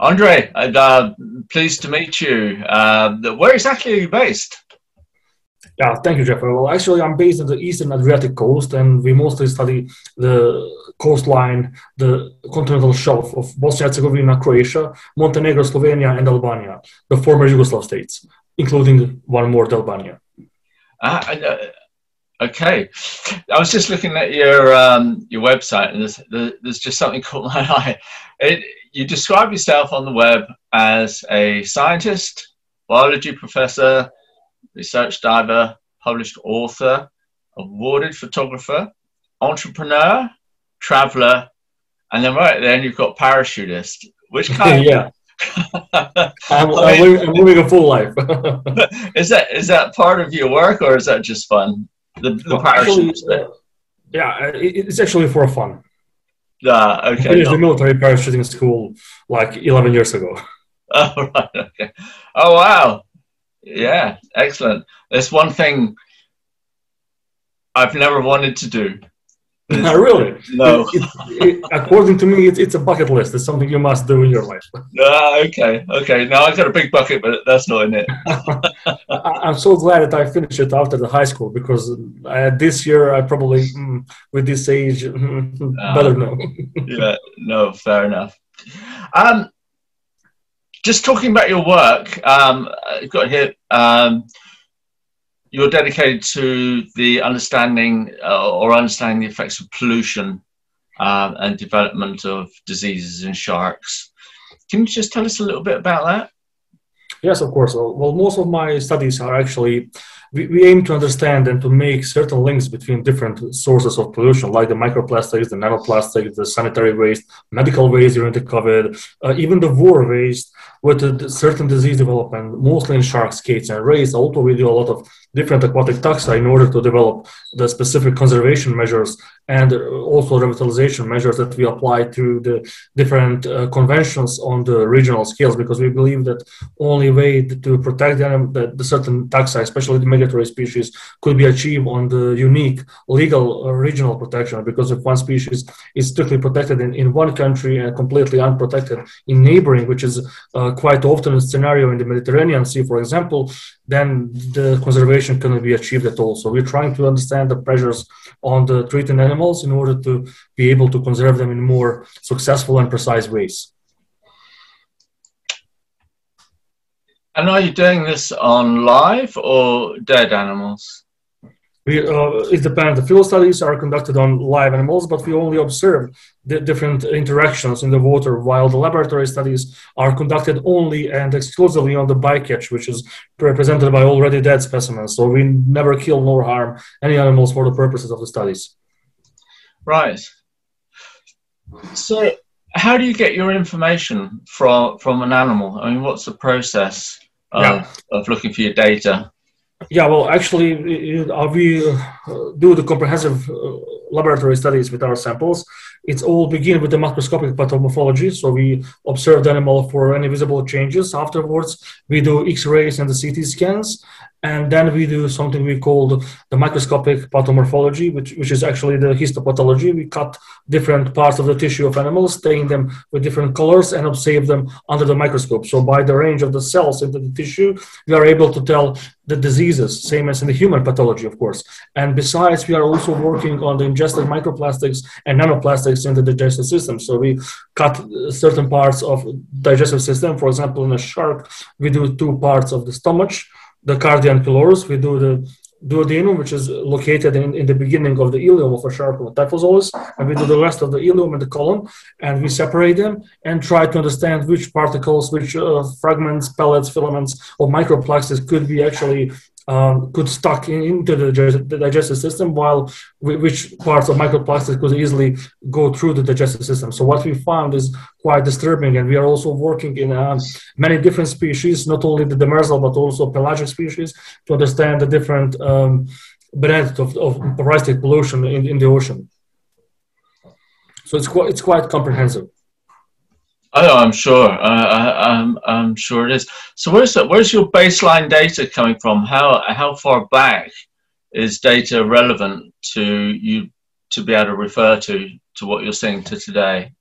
Andre, uh, pleased to meet you. Uh, where exactly are you based? Yeah, thank you, Jeffrey. Well, actually, I'm based on the eastern Adriatic coast, and we mostly study the coastline, the continental shelf of Bosnia and Herzegovina, Croatia, Montenegro, Slovenia, and Albania, the former Yugoslav states, including one more, Albania. Ah, uh, okay. I was just looking at your um, your website, and there's there's just something caught my eye. It, you describe yourself on the web as a scientist, biology professor, research diver, published author, awarded photographer, entrepreneur, traveler, and then right then you've got parachutist. Which kind? Of yeah. I'm, I am I'm living a full life. is that is that part of your work or is that just fun? The, the no, actually, uh, yeah, it, it's actually for fun. Uh, okay. I finished no. the military parachuting school like 11 years ago. Oh right, okay. Oh wow, yeah, excellent. There's one thing I've never wanted to do. really? No. It, it, it, according to me, it's a bucket list. It's something you must do in your life. Ah, okay, okay. Now I've got a big bucket, but that's not in it. I'm so glad that I finished it after the high school because uh, this year I probably, mm, with this age, mm, better know. yeah, no, fair enough. Um, just talking about your work, um, I've got here. Um, you're dedicated to the understanding uh, or understanding the effects of pollution uh, and development of diseases in sharks. Can you just tell us a little bit about that? Yes, of course. Well, most of my studies are actually we, we aim to understand and to make certain links between different sources of pollution, like the microplastics, the nanoplastics, the sanitary waste, medical waste during the COVID, uh, even the war waste with a certain disease development, mostly in sharks, skates, and rays. Also, we do a lot of different aquatic taxa in order to develop the specific conservation measures and also revitalization measures that we apply to the different uh, conventions on the regional scales, because we believe that only way to protect the, the, the certain taxa, especially the migratory species, could be achieved on the unique legal regional protection. Because if one species is strictly protected in, in one country and completely unprotected in neighboring, which is uh, quite often a scenario in the Mediterranean Sea, for example, then the conservation cannot be achieved at all. So we're trying to understand the pressures on the treated animals in order to be able to conserve them in more successful and precise ways. And are you doing this on live or dead animals? We, uh, it depends. The field studies are conducted on live animals, but we only observe the different interactions in the water, while the laboratory studies are conducted only and exclusively on the bycatch, which is represented by already dead specimens. So we never kill nor harm any animals for the purposes of the studies. Right. So, how do you get your information from from an animal? I mean, what's the process yeah. of looking for your data? Yeah, well, actually, uh, we uh, do the comprehensive uh, laboratory studies with our samples. It's all begin with the macroscopic pathomorphology. So we observe the animal for any visible changes. Afterwards, we do X-rays and the CT scans. And then we do something we call the, microscopic pathomorphology, which, which is actually the histopathology. We cut different parts of the tissue of animals, stain them with different colors, and observe them under the microscope. So by the range of the cells into the tissue, we are able to tell the diseases, same as in the human pathology, of course. And besides, we are also working on the ingested microplastics and nanoplastics in the digestive system. So we cut certain parts of digestive system. For example, in a shark, we do two parts of the stomach the cardiac pylorus. We do the duodenum, which is located in, in the beginning of the ileum of a shark or typhozoolus, and we do the rest of the ileum and the colon, and we separate them and try to understand which particles, which uh, fragments, pellets, filaments, or microplastics could be actually um, could stuck in, into the, the, digestive system, while which parts of microplastics could easily go through the digestive system. So what we found is quite disturbing, and we are also working in uh, many different species, not only the demersal but also pelagic species, to understand the different um, benefits of, of parasitic pollution in, in the ocean. So it's quite, it's quite comprehensive. Oh, I'm sure. I, am I'm, I'm sure it is. So where's the, where's your baseline data coming from? How how far back is data relevant to you to be able to refer to to what you're seeing to today?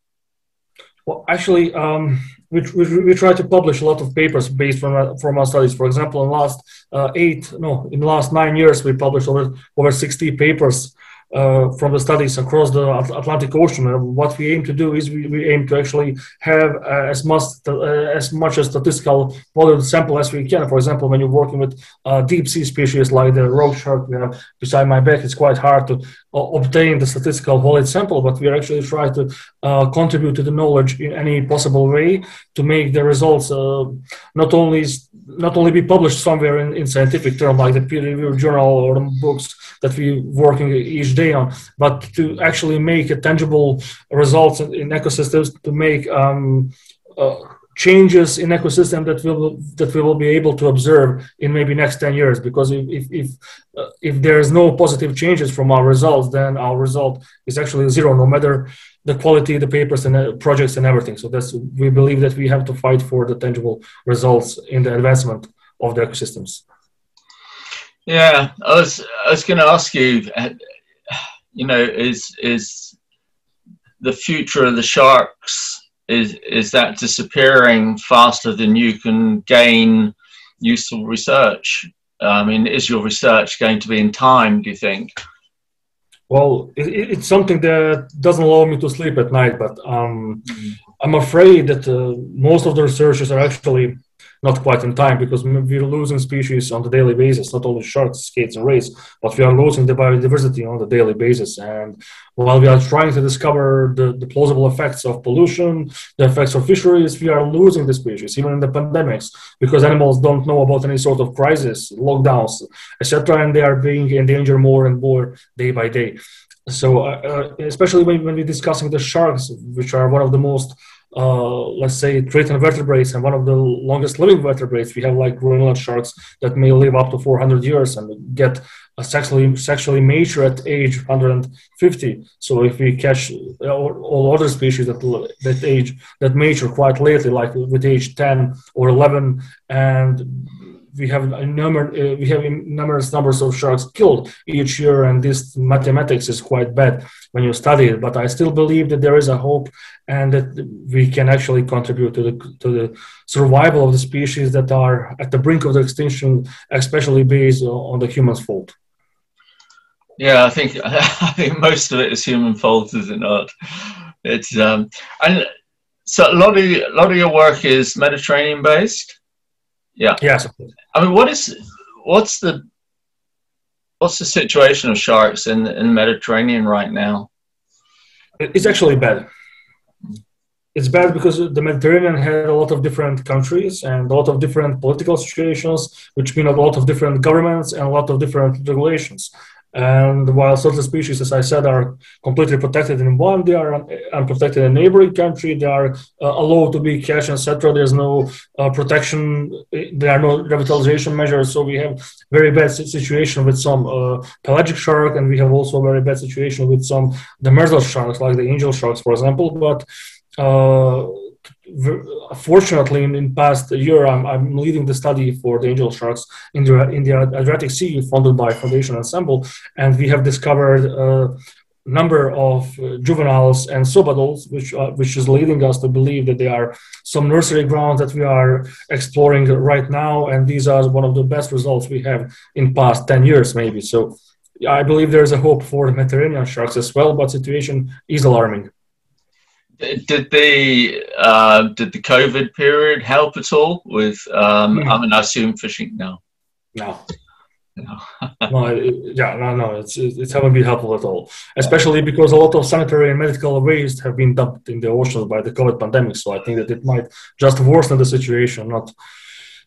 Well, actually, um, we, we, we try to publish a lot of papers based from from our studies. For example, in last uh, eight no in the last nine years we published over over 60 papers uh, from the studies across the Atlantic Ocean. And what we aim to do is we, we aim to actually have uh, as much uh, as much a statistical model sample as we can. For example, when you're working with uh, deep sea species like the roughshark, you know, beside my back, it's quite hard to uh, obtain the statistical valid sample. But we are actually trying to uh, contribute to the knowledge in any possible way to make the results not only not only be published somewhere in, in scientific term like the peer-reviewed journal or books that we working each day on, but to actually make a tangible results in, ecosystems to make um, uh, changes in ecosystem that we will that we will be able to observe in maybe next 10 years. Because if if if, uh, if there is no positive changes from our results then our result is actually zero no matter the quality the papers and the projects and everything. So that's we believe that we have to fight for the tangible results in the advancement of the ecosystems. Yeah, I was I was going to ask you, you know, is is the future of the sharks is is that disappearing faster than you can gain useful research? I mean, is your research going to be in time? Do you think? Well, it, it's something that doesn't allow me to sleep at night, but um, mm. I'm afraid that uh, most of the researchers are actually not quite in time because we're losing species on the daily basis, not only sharks, skates, and rays, but we are losing the biodiversity on the daily basis. And while we are trying to discover the, the plausible effects of pollution, the effects of fisheries, we are losing the species, even in the pandemics, because animals don't know about any sort of crisis, lockdowns, etc., and they are being endangered more and more day by day. So, uh, uh, especially when, when we're discussing the sharks, which are one of the most uh, let's say threatened vertebrates and one of the longest living vertebrates. We have like Greenland sharks that may live up to 400 years and get sexually sexually mature at age 150 so if we catch all, all other species that that age that mature quite lately like with age 10 or 11 and we have a number uh, we have numerous numbers of sharks killed. Each year and this mathematics is quite bad when you study it but i still believe that there is a hope and that we can actually contribute to the to the survival of the species that are at the brink of the extinction especially based on the human's fault. Yeah i think i think most of it is human fault is it not? It's um and so a lot of a lot of your work is mediterranean based yeah. Yes. I mean, what is what's the what's the situation of sharks in in the Mediterranean right now? It's actually bad. It's bad because the Mediterranean had a lot of different countries and a lot of different political situations, which mean a lot of different governments and a lot of different regulations. And while certain species, as I said, are completely protected in one, they are unprotected in a neighboring country. They are uh, allowed to be catch, etc. There's no uh, protection. There are no revitalization measures. So we have very bad situation with some uh, pelagic shark, and we have also a very bad situation with some demersal sharks, like the angel sharks, for example. But uh, fortunately in, in past year I'm, I'm leading the study for the angel sharks in the, in the adriatic sea funded by foundation ensemble. And we have discovered a number of uh, juveniles and subadults which uh, which is leading us to believe that they are some nursery grounds that we are exploring right now. And these are one of the best results we have in past 10 years maybe. So i believe there is a hope for mediterranean sharks as well but situation is alarming did the uh, did the COVID period help at all with? Um, mm. I mean, I assume fishing. No. No. No. no, it, yeah, no, no, it's it's haven't been helpful at all. Especially because a lot of sanitary and medical waste have been dumped in the oceans by the COVID pandemic. So I think that it might just worsen the situation, not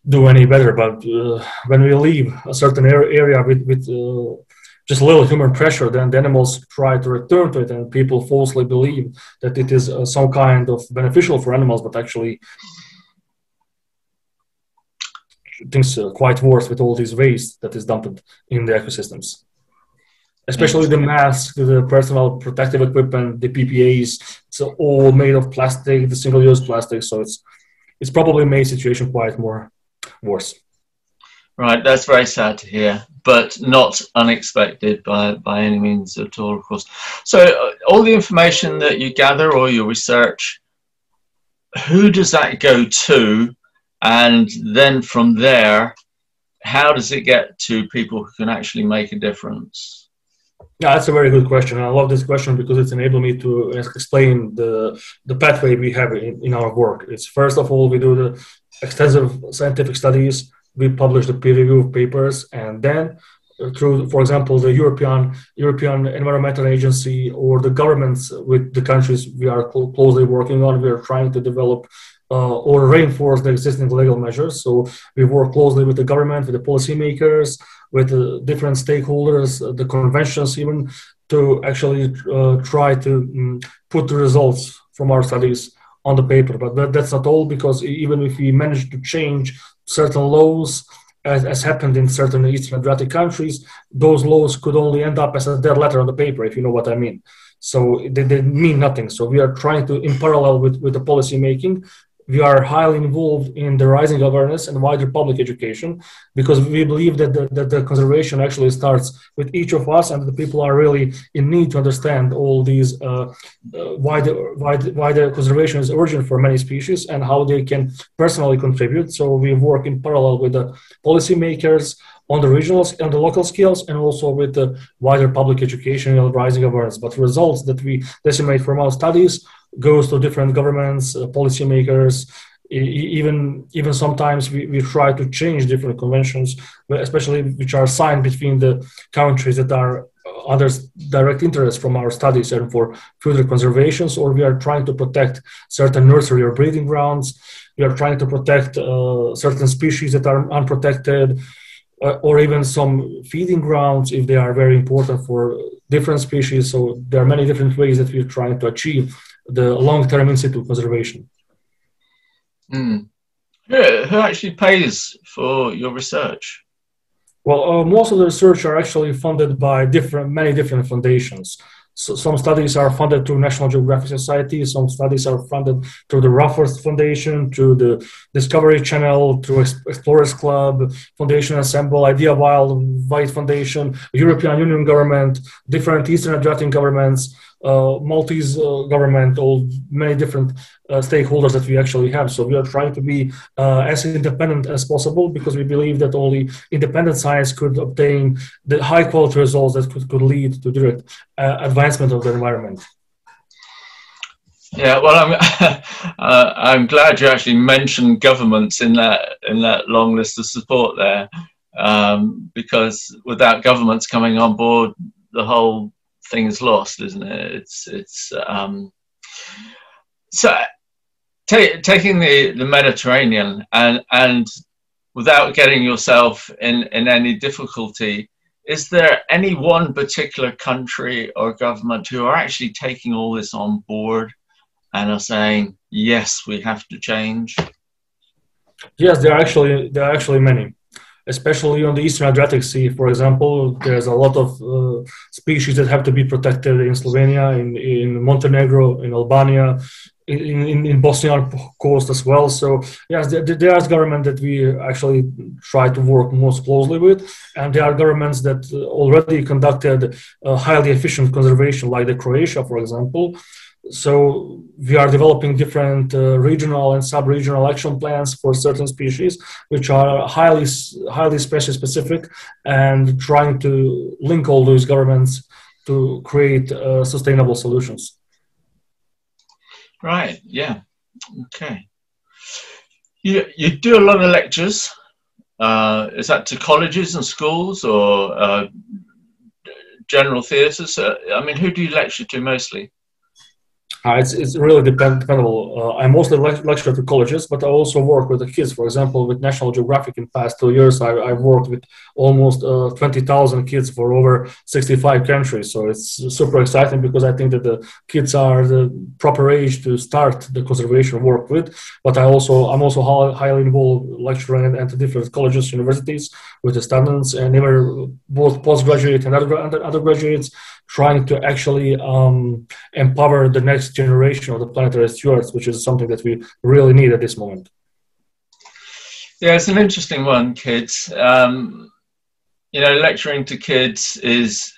do any better. But uh, when we leave a certain area with with uh, just a little human pressure, then the animals try to return to it, and people falsely believe that it is uh, some kind of beneficial for animals, but actually things uh, quite worse with all these waste that is dumped in the ecosystems. Especially the masks, the personal protective equipment, the PPEs, it's all made of plastic, the single-use plastic. So it's it's probably made situation quite more worse. Right, that's very sad to hear, but not unexpected by, by any means at all, of course. So, uh, all the information that you gather or your research, who does that go to? And then from there, how does it get to people who can actually make a difference? Yeah, that's a very good question. I love this question because it's enabled me to explain the the pathway we have in, in our work. It's first of all we do the extensive scientific studies, we publish the peer review papers, and then uh, through, for example, the European European Environmental Agency or the governments with the countries we are cl- closely working on, we are trying to develop uh, or reinforce the existing legal measures. So we work closely with the government, with the policymakers, with the different stakeholders, uh, the conventions, even to actually uh, try to um, put the results from our studies on the paper. But that, that's not all because even if we manage to change certain laws, as, as, happened in certain Eastern Adriatic countries, those laws could only end up as a dead letter on the paper, if you know what I mean. So they, they mean nothing. So we are trying to, in parallel with, with the policy making, we are highly involved in the rising awareness and wider public education because we believe that the, that the conservation actually starts with each of us and the people are really in need to understand all these uh, uh, why, the, why, the, why the conservation is urgent for many species and how they can personally contribute. So we work in parallel with the policymakers on the regional and the local scales and also with the wider public education and rising awareness. But results that we decimate from our studies goes to different governments, uh, policymakers. even even sometimes we, we try to change different conventions, especially which are signed between the countries that are under direct interest from our studies and for further conservations, or we are trying to protect certain nursery or breeding grounds. We are trying to protect uh, certain species that are unprotected, uh, or even some feeding grounds if they are very important for different species. So there are many different ways that we're trying to achieve the long-term in situ conservation. Mm. Who, who actually pays for your research? Well, uh, most of the research are actually funded by different, many different foundations. So some studies are funded through National Geographic Society. Some studies are funded through the Rufford Foundation, through the Discovery Channel, through Explorers Club, Foundation Ensemble, Idea Wild, Waitt Foundation, European Union government, different Eastern Adriatic governments Maltese uh, government, all many different uh, stakeholders that we actually have. So we are trying to be uh, as independent as possible because we believe that only independent science could obtain the high quality results that could, could lead to direct uh, advancement of the environment. Yeah, well, I'm uh, I'm glad you actually mentioned governments in that in that long list of support there, um, because without governments coming on board, the whole thing is lost, isn't it? It's it's um, so t- taking the, the Mediterranean and and without getting yourself in, in any difficulty, is there any one particular country or government who are actually taking all this on board and are saying, yes, we have to change? Yes, there are actually there are actually many especially on the Eastern Adriatic Sea, for example, there's a lot of uh, species that have to be protected in Slovenia, in, in Montenegro, in Albania, in, in, in Bosnian coast as well. So yes, there, there is government that we actually try to work most closely with, and there are governments that already conducted uh, highly efficient conservation, like the Croatia, for example, so we are developing different uh, regional and sub-regional action plans for certain species which are highly highly species specific and trying to link all those governments to create uh, sustainable solutions. Right yeah okay. You you do a lot of lectures uh, is that to colleges and schools or uh, general theatres? Uh, i mean who do you lecture to mostly uh, it's, it's really depend, dependable. Uh, I mostly lecture to colleges, but I also work with the kids. For example, with National Geographic in past two years, I, I've worked with almost uh, 20,000 kids for over 65 countries. So it's super exciting because I think that the kids are the proper age to start the conservation work with. But I also I'm also highly involved lecturing at, different colleges, universities with the students and even both postgraduate and other undergraduates trying to actually um, empower the next generation of the planetary stewards, which is something that we really need at this moment. Yeah, it's an interesting one, kids. Um, you know, lecturing to kids is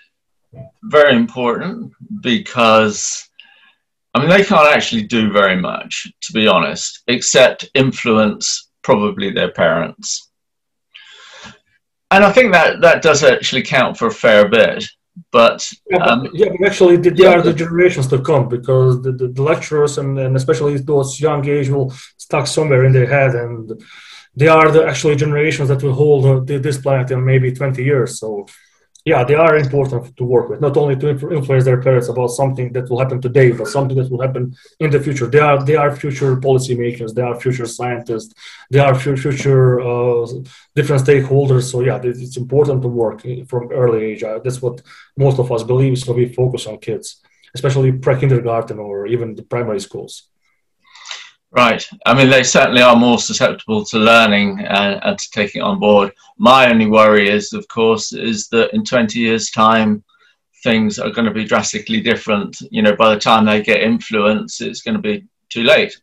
very important because I mean, they can't actually do very much, to be honest, except influence probably their parents. And I think that that does actually count for a fair bit. But, yeah, but, um, yeah, but actually, they, they are the generations to come because the, the, the lecturers and, and especially those young age will stuck somewhere in their head and they are the actually generations that will hold this planet in maybe 20 years. So yeah, they are important to work with, not only to influence their parents about something that will happen today, but something that will happen in the future. They are they are future policymakers, they are future scientists, they are future uh, different stakeholders. So yeah, it's important to work from early age. Uh, that's what most of us believe. So we focus on kids, especially pre-kindergarten or even the primary schools. Right. I mean, they certainly are more susceptible to learning and, and, to taking it on board. My only worry is, of course, is that in 20 years' time, things are going to be drastically different. You know, by the time they get influence, it's going to be too late.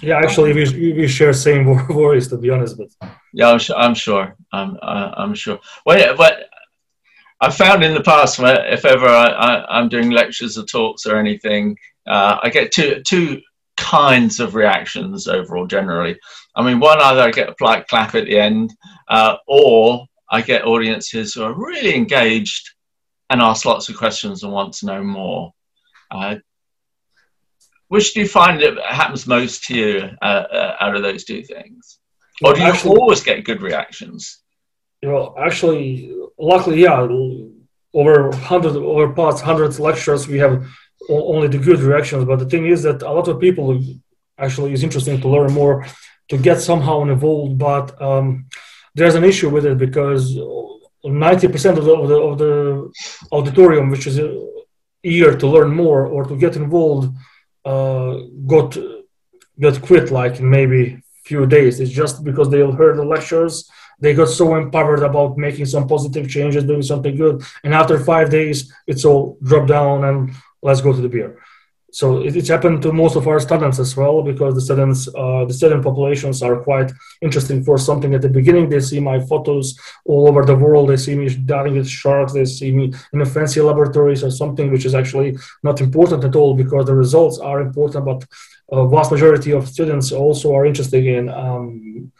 Yeah, actually, we, we share same worries, to be honest. But yeah, I'm sure. I'm sure. I'm, I'm sure. Well, but I found in the past, if ever I, am doing lectures or talks or anything, uh, I get two two kinds of reactions overall generally. I mean, one either I get a polite clap at the end, uh, or I get audiences who are really engaged and ask lots of questions and want to know more. Uh, which do you find that happens most to you uh, uh out of those two things? Or do you actually, always get good reactions? You know, actually, luckily, yeah, over hundreds, over past hundreds lectures, we have only the good reactions. But the thing is that a lot of people actually is interesting to learn more, to get somehow involved. But um, there's an issue with it because 90% of the, of the, of the auditorium, which is eager to learn more or to get involved, uh, got got quit like in maybe few days. It's just because they heard the lectures they got so empowered about making some positive changes, doing something good, and after five days, it's all dropped down and let's go to the beer. So it, it's happened to most of our students as well because the students, uh, the student populations are quite interesting for something at the beginning. They see my photos all over the world. They see me diving with sharks. They see me in a fancy laboratories or something which is actually not important at all because the results are important. But a vast majority of students also are interested in um,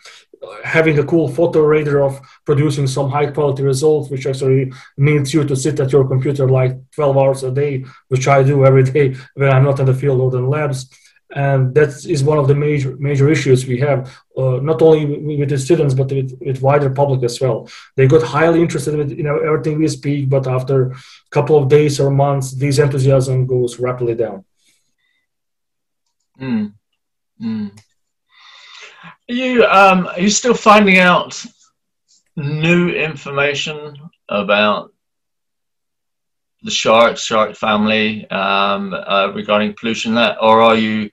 having a cool photo radar of producing some high quality results, which actually needs you to sit at your computer like 12 hours a day, which I do every day when I'm not in the field or in labs. And that is one of the major major issues we have, uh, not only with the students but with, with wider public as well. They got highly interested in you know, everything we speak, but after a couple of days or months, this enthusiasm goes rapidly down. Mm. Mm. Are you um, are you still finding out new information about the shark shark family um, uh, regarding pollution, or are you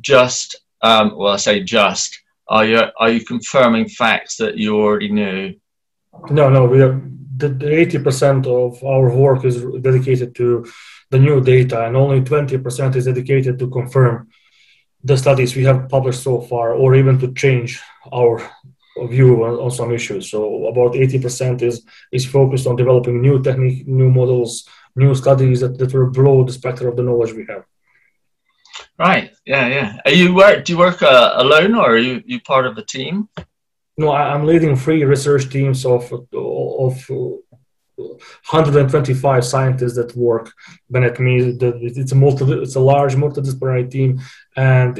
just um, well, I say just are you are you confirming facts that you already knew? No, no, we are. The eighty percent of our work is dedicated to the new data, and only twenty percent is dedicated to confirm the studies we have published so far, or even to change our view on, on some issues. So about 80% is is focused on developing new technique, new models, new studies that, that will blow the spectrum of the knowledge we have. Right. Yeah. Yeah. Are you work? Do you work uh, alone, or are you you part of a team? No, I, am leading three research teams of of 125 scientists that work beneath me. It's a multi, it's a large multidisciplinary team, and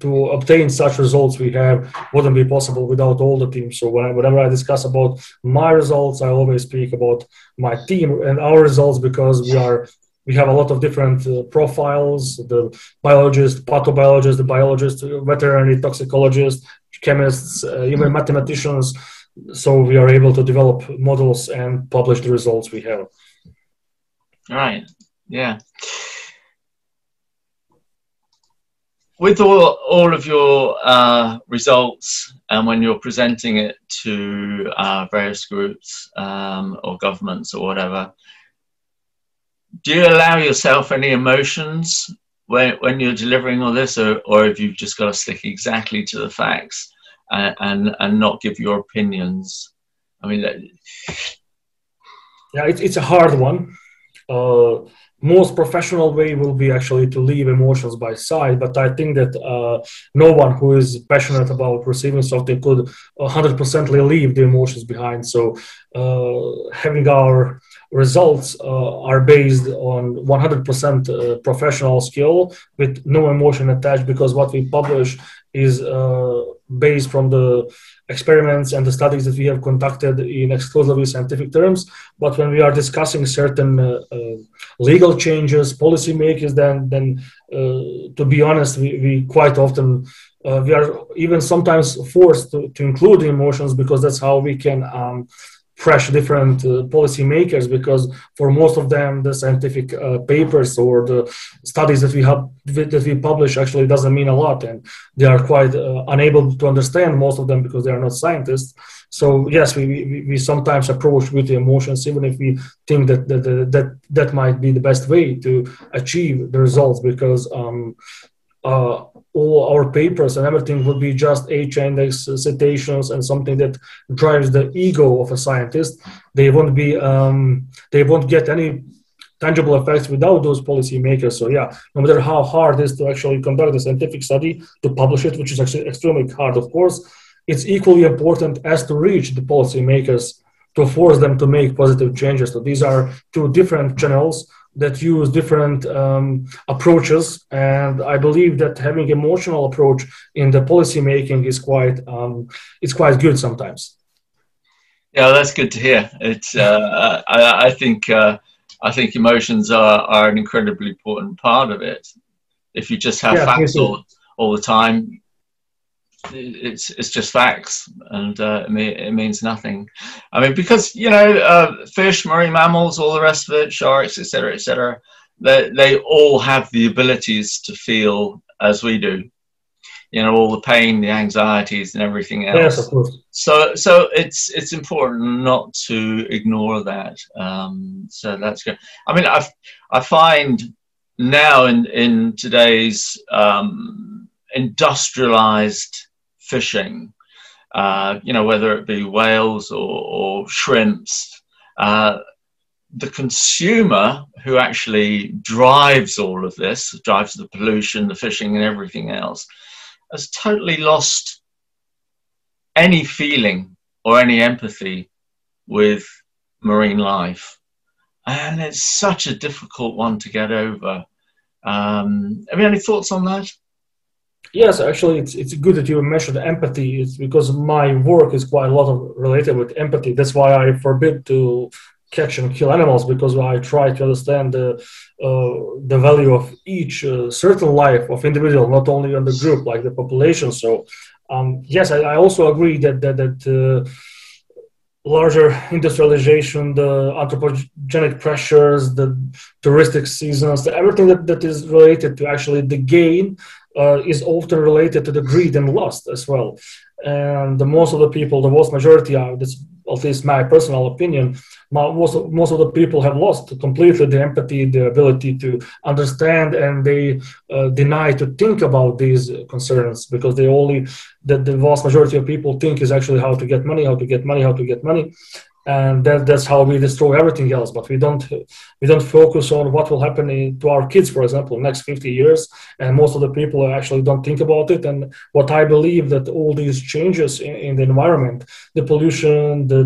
to obtain such results we have wouldn't be possible without all the teams. So whenever I discuss about my results, I always speak about my team and our results because we are we have a lot of different uh, profiles the biologist pathobiologist the biologist veterinary toxicologist chemists uh, even mathematicians so we are able to develop models and publish the results we have. Right. Yeah. With all, all of your uh, results and when you're presenting it to uh, various groups um, or governments or whatever, do you allow yourself any emotions when, when you're delivering all this or, or have you just got to stick exactly to the facts? And and, and not give your opinions. I mean, yeah, it's it's a hard one. Uh, most professional way will be actually to leave emotions by side but i think that uh, no one who is passionate about receiving something could 100% leave the emotions behind so uh, having our results uh, are based on 100% uh, professional skill with no emotion attached because what we publish is uh, based from the experiments and the studies that we have conducted in exclusively scientific terms. But when we are discussing certain uh, uh, legal changes, policy makers, then then uh, to be honest, we, we quite often uh, we are even sometimes forced to, to include emotions because that's how we can um, fresh different uh, policy makers because for most of them the scientific uh, papers or the studies that we have that we publish actually doesn't mean a lot and they are quite uh, unable to understand most of them because they are not scientists. So yes we, we, we sometimes approach with the emotions even if we think that that, that that might be the best way to achieve the results because um, uh, all our papers and everything would be just H index citations and something that drives the ego of a scientist. They won't be, um, they won't get any tangible effects without those policymakers. So yeah, no matter how hard it is to actually conduct a scientific study to publish it, which is actually extremely hard, of course, it's equally important as to reach the policymakers to force them to make positive changes. So these are two different channels that use different um, approaches. And i believe that having emotional approach in the policy making is quite um, it's quite good sometimes. Yeah that's good to hear. It's uh, I, I, think uh, i think emotions are, are an incredibly important part of it. If you just have yeah, facts all, all the time it's it's just facts, and uh, it, it, means nothing. I mean, because you know, uh, fish, marine mammals, all the rest of it, sharks, etc., etc. They they all have the abilities to feel as we do. You know, all the pain, the anxieties, and everything else. Yes, of course. So so it's it's important not to ignore that. Um, so that's good. I mean, I I find now in in today's um, industrialized fishing, uh, you know, whether it be whales or, or shrimps, uh, the consumer who actually drives all of this, drives the pollution, the fishing, and everything else, has totally lost any feeling or any empathy with marine life. And it's such a difficult one to get over. Um, have you any thoughts on that? Yes, actually, it's it's good that you mentioned empathy. It's because my work is quite a lot of related with empathy. That's why I forbid to catch and kill animals because I try to understand the uh, the value of each uh, certain life of individual, not only on the group like the population. So, um, yes, I, I, also agree that that that. Uh, larger industrialization, the anthropogenic pressures, the touristic seasons, everything that, that is related to actually the gain uh, is often related to the greed and lust as well. And the most of the people, the vast majority are, this, at least my personal opinion, most of, most of the people have lost completely the empathy, the ability to understand, and they uh, deny to think about these concerns because they only, that the vast majority of people think is actually how to get money, how to get money, how to get money and that, that's how we destroy everything else. But we don't we don't focus on what will happen in, to our kids for example next 50 years. And most of the people actually don't think about it. And what i believe that all these changes in, in the environment the pollution the,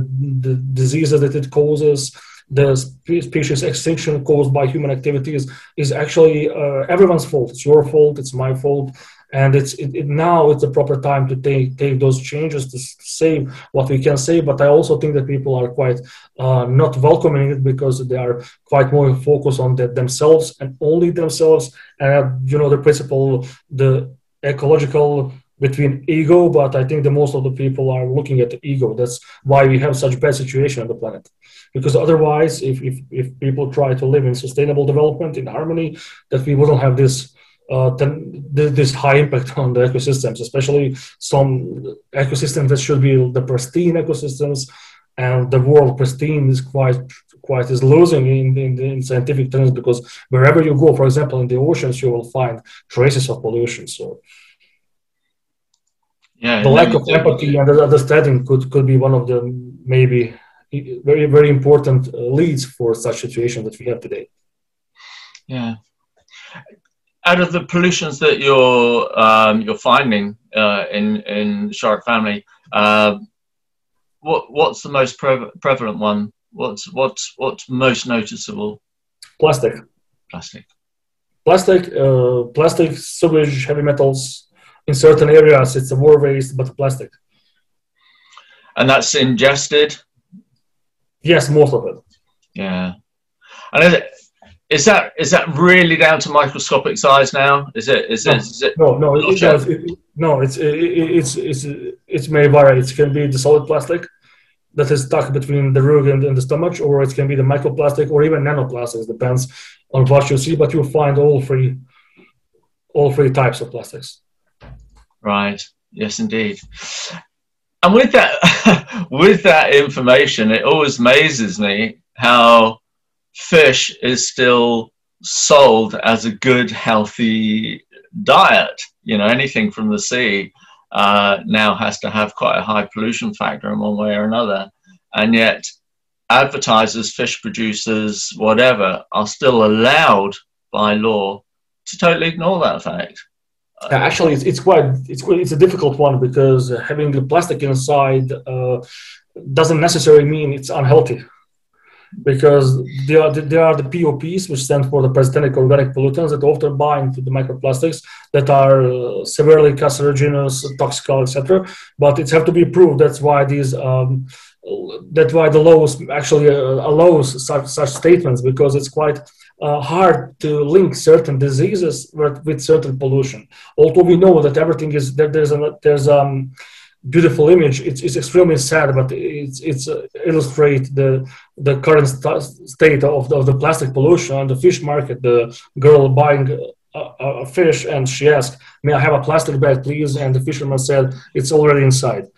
the diseases that it causes the species extinction caused by human activities is actually uh, everyone's fault. It's your fault. It's my fault and it's it, it, now it's the proper time to take take those changes to say what we can say but i also think that people are quite uh, not welcoming it because they are quite more focused on that themselves and only themselves. And you know the principle the ecological between ego but i think the most of the people are looking at the ego. That's why we have such bad situation on the planet. Because otherwise if, if, if people try to live in sustainable development in harmony that we wouldn't have this uh, then this high impact on the ecosystems, especially some ecosystems that should be the pristine ecosystems, and the world pristine is quite quite is losing in, in, in, scientific terms because wherever you go, for example, in the oceans, you will find traces of pollution. So. Yeah, the lack of empathy and understanding could, could be one of the maybe very very important uh, leads for such situation that we have today. Yeah. Out of the pollutions that you're um, you're finding uh, in in shark family, uh, what what's the most pre- prevalent one? What's what's what's most noticeable? Plastic. Plastic. Plastic. Uh, plastic, sewage, heavy metals. In certain areas, it's a war waste, but plastic. And that's ingested. Yes, most of it. Yeah. And is, that is that really down to microscopic size now? Is it? Is no, it? Is it no, no, it, does, it, no. It's it, it's it's it may vary. It can be the solid plastic that is stuck between the rug and, and, the stomach, or it can be the microplastic or even nanoplastics. Depends on what you see, but you'll find all three all three types of plastics. Right. Yes, indeed. And with that, with that information, it always amazes me how fish is still sold as a good, healthy diet. You know, anything from the sea uh, now has to have quite a high pollution factor in one way or another. And yet, advertisers, fish producers, whatever, are still allowed by law to totally ignore that fact. Actually, it's, it's quite it's it's a difficult one because having the plastic inside uh, doesn't necessarily mean it's unhealthy because they are, they are the POPs, which stand for the persistent organic pollutants that often bind to the microplastics that are uh, severely carcinogenous, toxic, etc. But it's have to be proved. That's why these um, that's why the laws actually uh, allows such, such statements because it's quite uh, hard to link certain diseases with, with, certain pollution. Although we know that everything is that there's a there's um beautiful image. It's, it's extremely sad, but it's it's uh, illustrate the the current st- state of the, of the plastic pollution on the fish market. The girl buying a, a, fish and she asked, "May I have a plastic bag, please?" And the fisherman said, "It's already inside."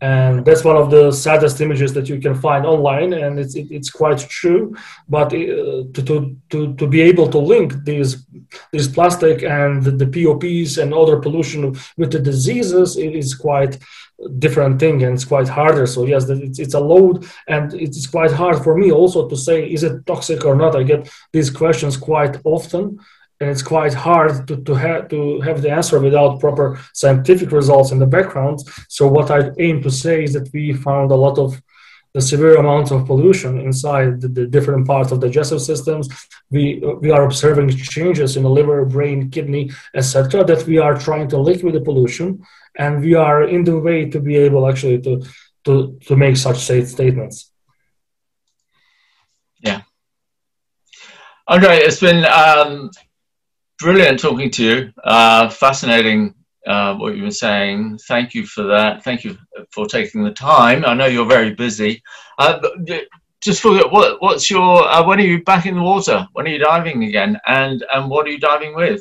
And that's one of the saddest images that you can find online and it's it, it's quite true. But uh, to, to to be able to link these these plastic and the, the pops and other pollution with the diseases it is quite different thing and it's quite harder. So yes it's, it's a load and it's quite hard for me also to say is it toxic or not? I get these questions quite often and it's quite hard to, to, have to have the answer without proper scientific results in the background so what i aim to say is that we found a lot of the severe amounts of pollution inside the, the, different parts of digestive systems. We, we are observing changes in the liver, brain, kidney, etc. that we are trying to with the pollution and we are in the way to be able actually to to to make such statements. Yeah, Andre, it's been um, brilliant talking to you. Uh, fascinating uh, what you've been saying. Thank you for that. Thank you for taking the time. I know you're very busy. Uh, just for what, what's your uh, when are you back in the water? When are you diving again? And and what are you diving with?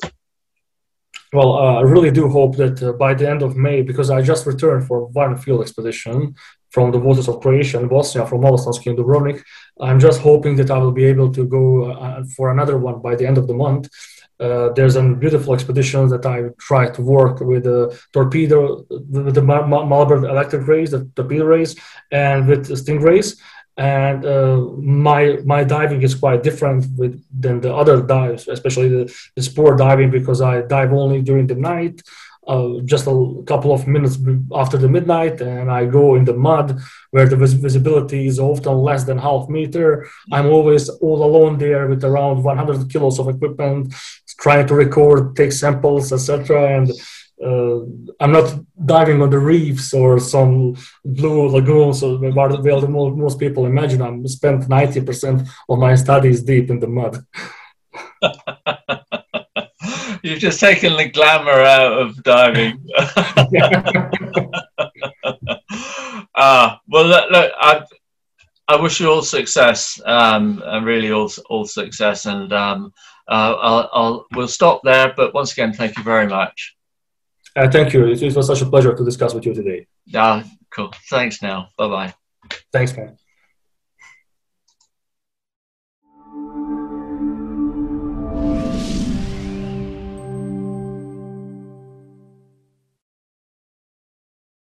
Well, uh, I really do hope that uh, by the end of May, because I just returned for one field expedition from the waters of Croatia and Bosnia, from Malostonski and Dubrovnik, I'm just hoping that I will be able to go uh, for another one by the end of the month. Uh, there's a beautiful expedition that I try to work with the torpedo, with the Malibert electric rays, the torpedo rays, and with stingrays and uh, my my diving is quite different with, than the other dives, especially the, the sport diving, because I dive only during the night, uh, just a couple of minutes after the midnight, and I go in the mud where the vis- visibility is often less than half meter. I'm always all alone there with around 100 kilos of equipment, trying to record, take samples, etc. And uh, I'm not diving on the reefs or some blue lagoons or where, most people imagine. I'm spent 90% of my studies deep in the mud. You've just taken the glamour out of diving. uh, well, look, look, I, I wish you all success, um, and really all, all success. And um, I'll, I'll, we'll stop there. But once again, thank you very much. Uh, thank you. It, it was such a pleasure to discuss with you today. Yeah, cool. Thanks now. Bye bye. Thanks, man.